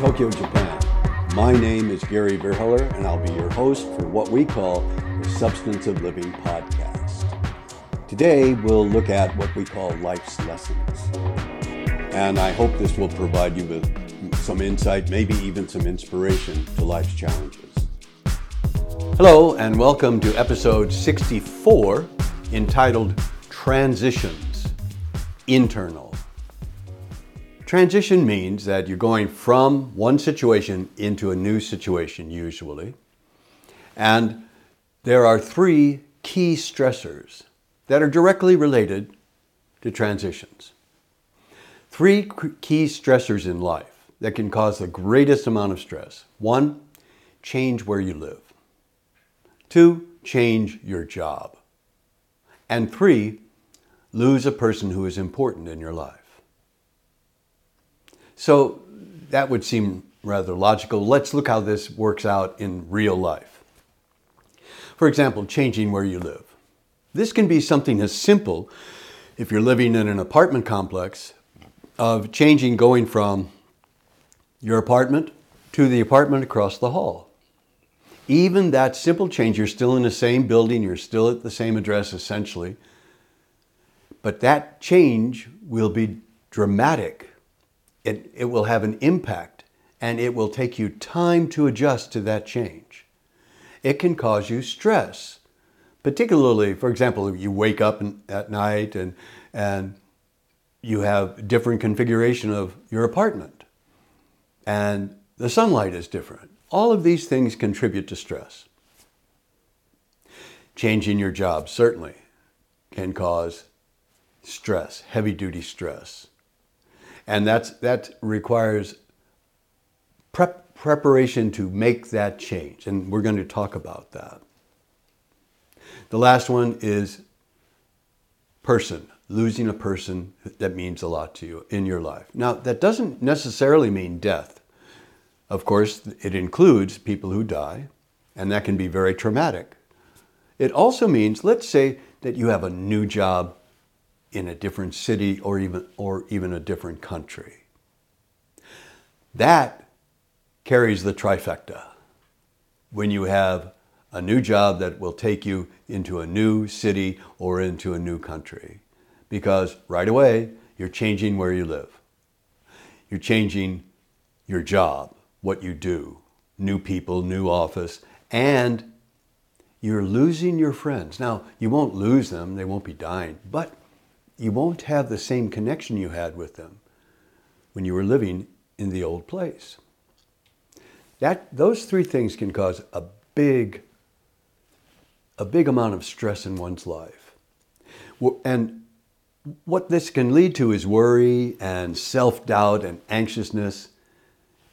Tokyo, Japan. My name is Gary Verheller, and I'll be your host for what we call the Substance of Living podcast. Today, we'll look at what we call life's lessons. And I hope this will provide you with some insight, maybe even some inspiration to life's challenges. Hello, and welcome to episode 64 entitled Transitions Internal. Transition means that you're going from one situation into a new situation, usually. And there are three key stressors that are directly related to transitions. Three key stressors in life that can cause the greatest amount of stress. One, change where you live. Two, change your job. And three, lose a person who is important in your life. So that would seem rather logical. Let's look how this works out in real life. For example, changing where you live. This can be something as simple, if you're living in an apartment complex, of changing going from your apartment to the apartment across the hall. Even that simple change, you're still in the same building, you're still at the same address essentially, but that change will be dramatic it, it will have an impact and it will take you time to adjust to that change. It can cause you stress, particularly, for example, you wake up at night and, and you have different configuration of your apartment and the sunlight is different. All of these things contribute to stress. Changing your job certainly can cause stress, heavy duty stress. And that's, that requires prep, preparation to make that change. And we're going to talk about that. The last one is person, losing a person that means a lot to you in your life. Now, that doesn't necessarily mean death. Of course, it includes people who die, and that can be very traumatic. It also means, let's say that you have a new job in a different city or even, or even a different country. That carries the trifecta. When you have a new job that will take you into a new city or into a new country. Because right away, you're changing where you live. You're changing your job, what you do, new people, new office, and you're losing your friends. Now, you won't lose them, they won't be dying, but you won't have the same connection you had with them when you were living in the old place. That, those three things can cause a big, a big amount of stress in one's life. And what this can lead to is worry and self doubt and anxiousness.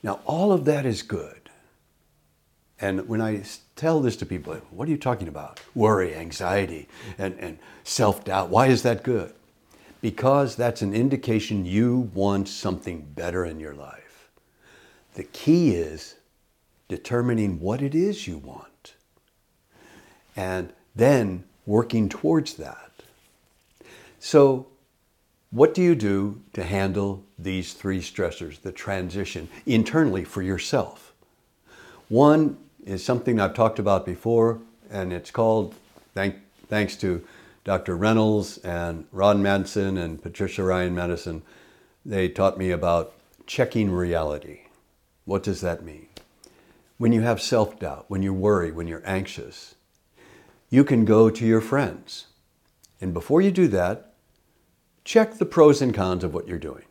Now, all of that is good. And when I tell this to people, what are you talking about? Worry, anxiety, and, and self doubt. Why is that good? Because that's an indication you want something better in your life. The key is determining what it is you want and then working towards that. So, what do you do to handle these three stressors, the transition internally for yourself? One is something I've talked about before, and it's called, thank, thanks to Dr. Reynolds and Ron Madson and Patricia Ryan Madson, they taught me about checking reality. What does that mean? When you have self doubt, when you worry, when you're anxious, you can go to your friends. And before you do that, check the pros and cons of what you're doing.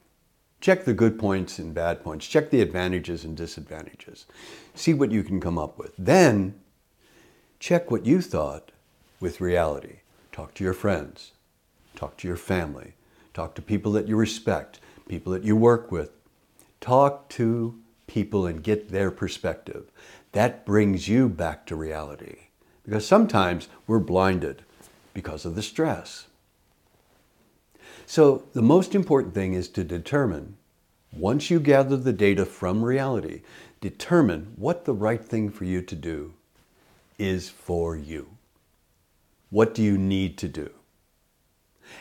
Check the good points and bad points. Check the advantages and disadvantages. See what you can come up with. Then check what you thought with reality. Talk to your friends. Talk to your family. Talk to people that you respect, people that you work with. Talk to people and get their perspective. That brings you back to reality. Because sometimes we're blinded because of the stress. So, the most important thing is to determine, once you gather the data from reality, determine what the right thing for you to do is for you. What do you need to do?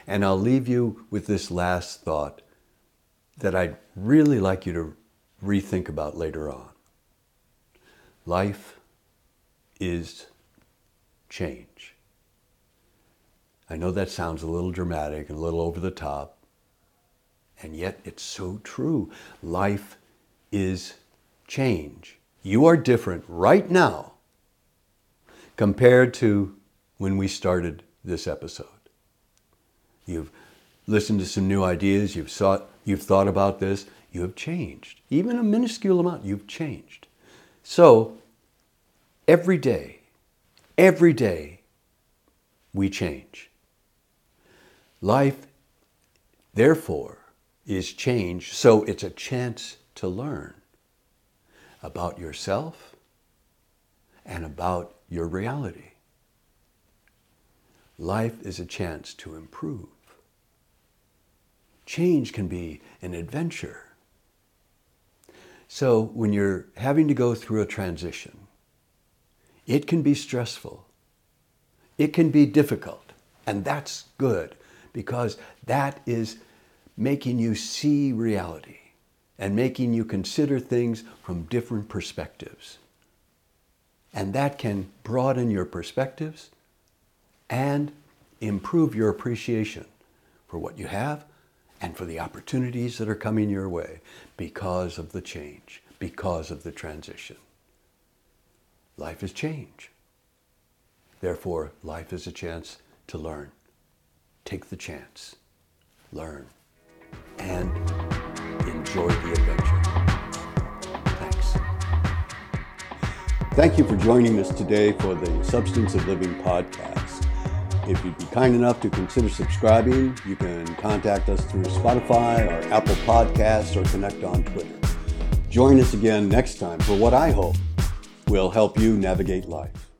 And I'll leave you with this last thought that I'd really like you to rethink about later on. Life is change. I know that sounds a little dramatic and a little over the top, and yet it's so true. Life is change. You are different right now compared to when we started this episode. You've listened to some new ideas, you've thought, you've thought about this, you have changed. Even a minuscule amount, you've changed. So, every day, every day, we change. Life, therefore, is change, so it's a chance to learn about yourself and about your reality. Life is a chance to improve. Change can be an adventure. So when you're having to go through a transition, it can be stressful. It can be difficult. And that's good because that is making you see reality and making you consider things from different perspectives. And that can broaden your perspectives and improve your appreciation for what you have and for the opportunities that are coming your way because of the change, because of the transition. Life is change. Therefore, life is a chance to learn. Take the chance, learn, and enjoy the adventure. Thanks. Thank you for joining us today for the Substance of Living podcast. If you'd be kind enough to consider subscribing, you can contact us through Spotify or Apple Podcasts or connect on Twitter. Join us again next time for what I hope will help you navigate life.